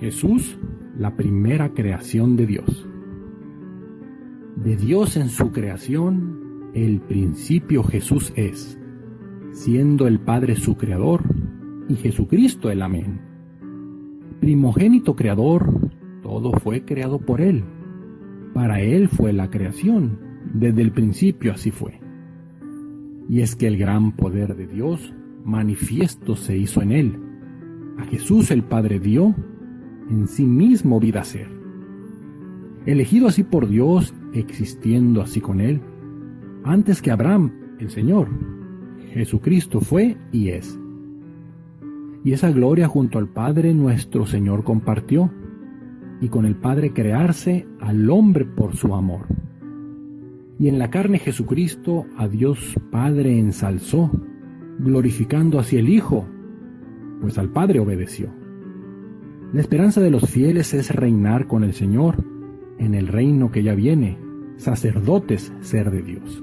Jesús, la primera creación de Dios. De Dios en su creación, el principio Jesús es, siendo el Padre su creador y Jesucristo el amén. Primogénito creador, todo fue creado por Él. Para Él fue la creación, desde el principio así fue. Y es que el gran poder de Dios manifiesto se hizo en Él. A Jesús el Padre dio en sí mismo vida ser. Elegido así por Dios, existiendo así con Él, antes que Abraham, el Señor, Jesucristo fue y es. Y esa gloria junto al Padre nuestro Señor compartió, y con el Padre crearse al hombre por su amor. Y en la carne Jesucristo a Dios Padre ensalzó, glorificando así el Hijo, pues al Padre obedeció. La esperanza de los fieles es reinar con el Señor en el reino que ya viene, sacerdotes ser de Dios.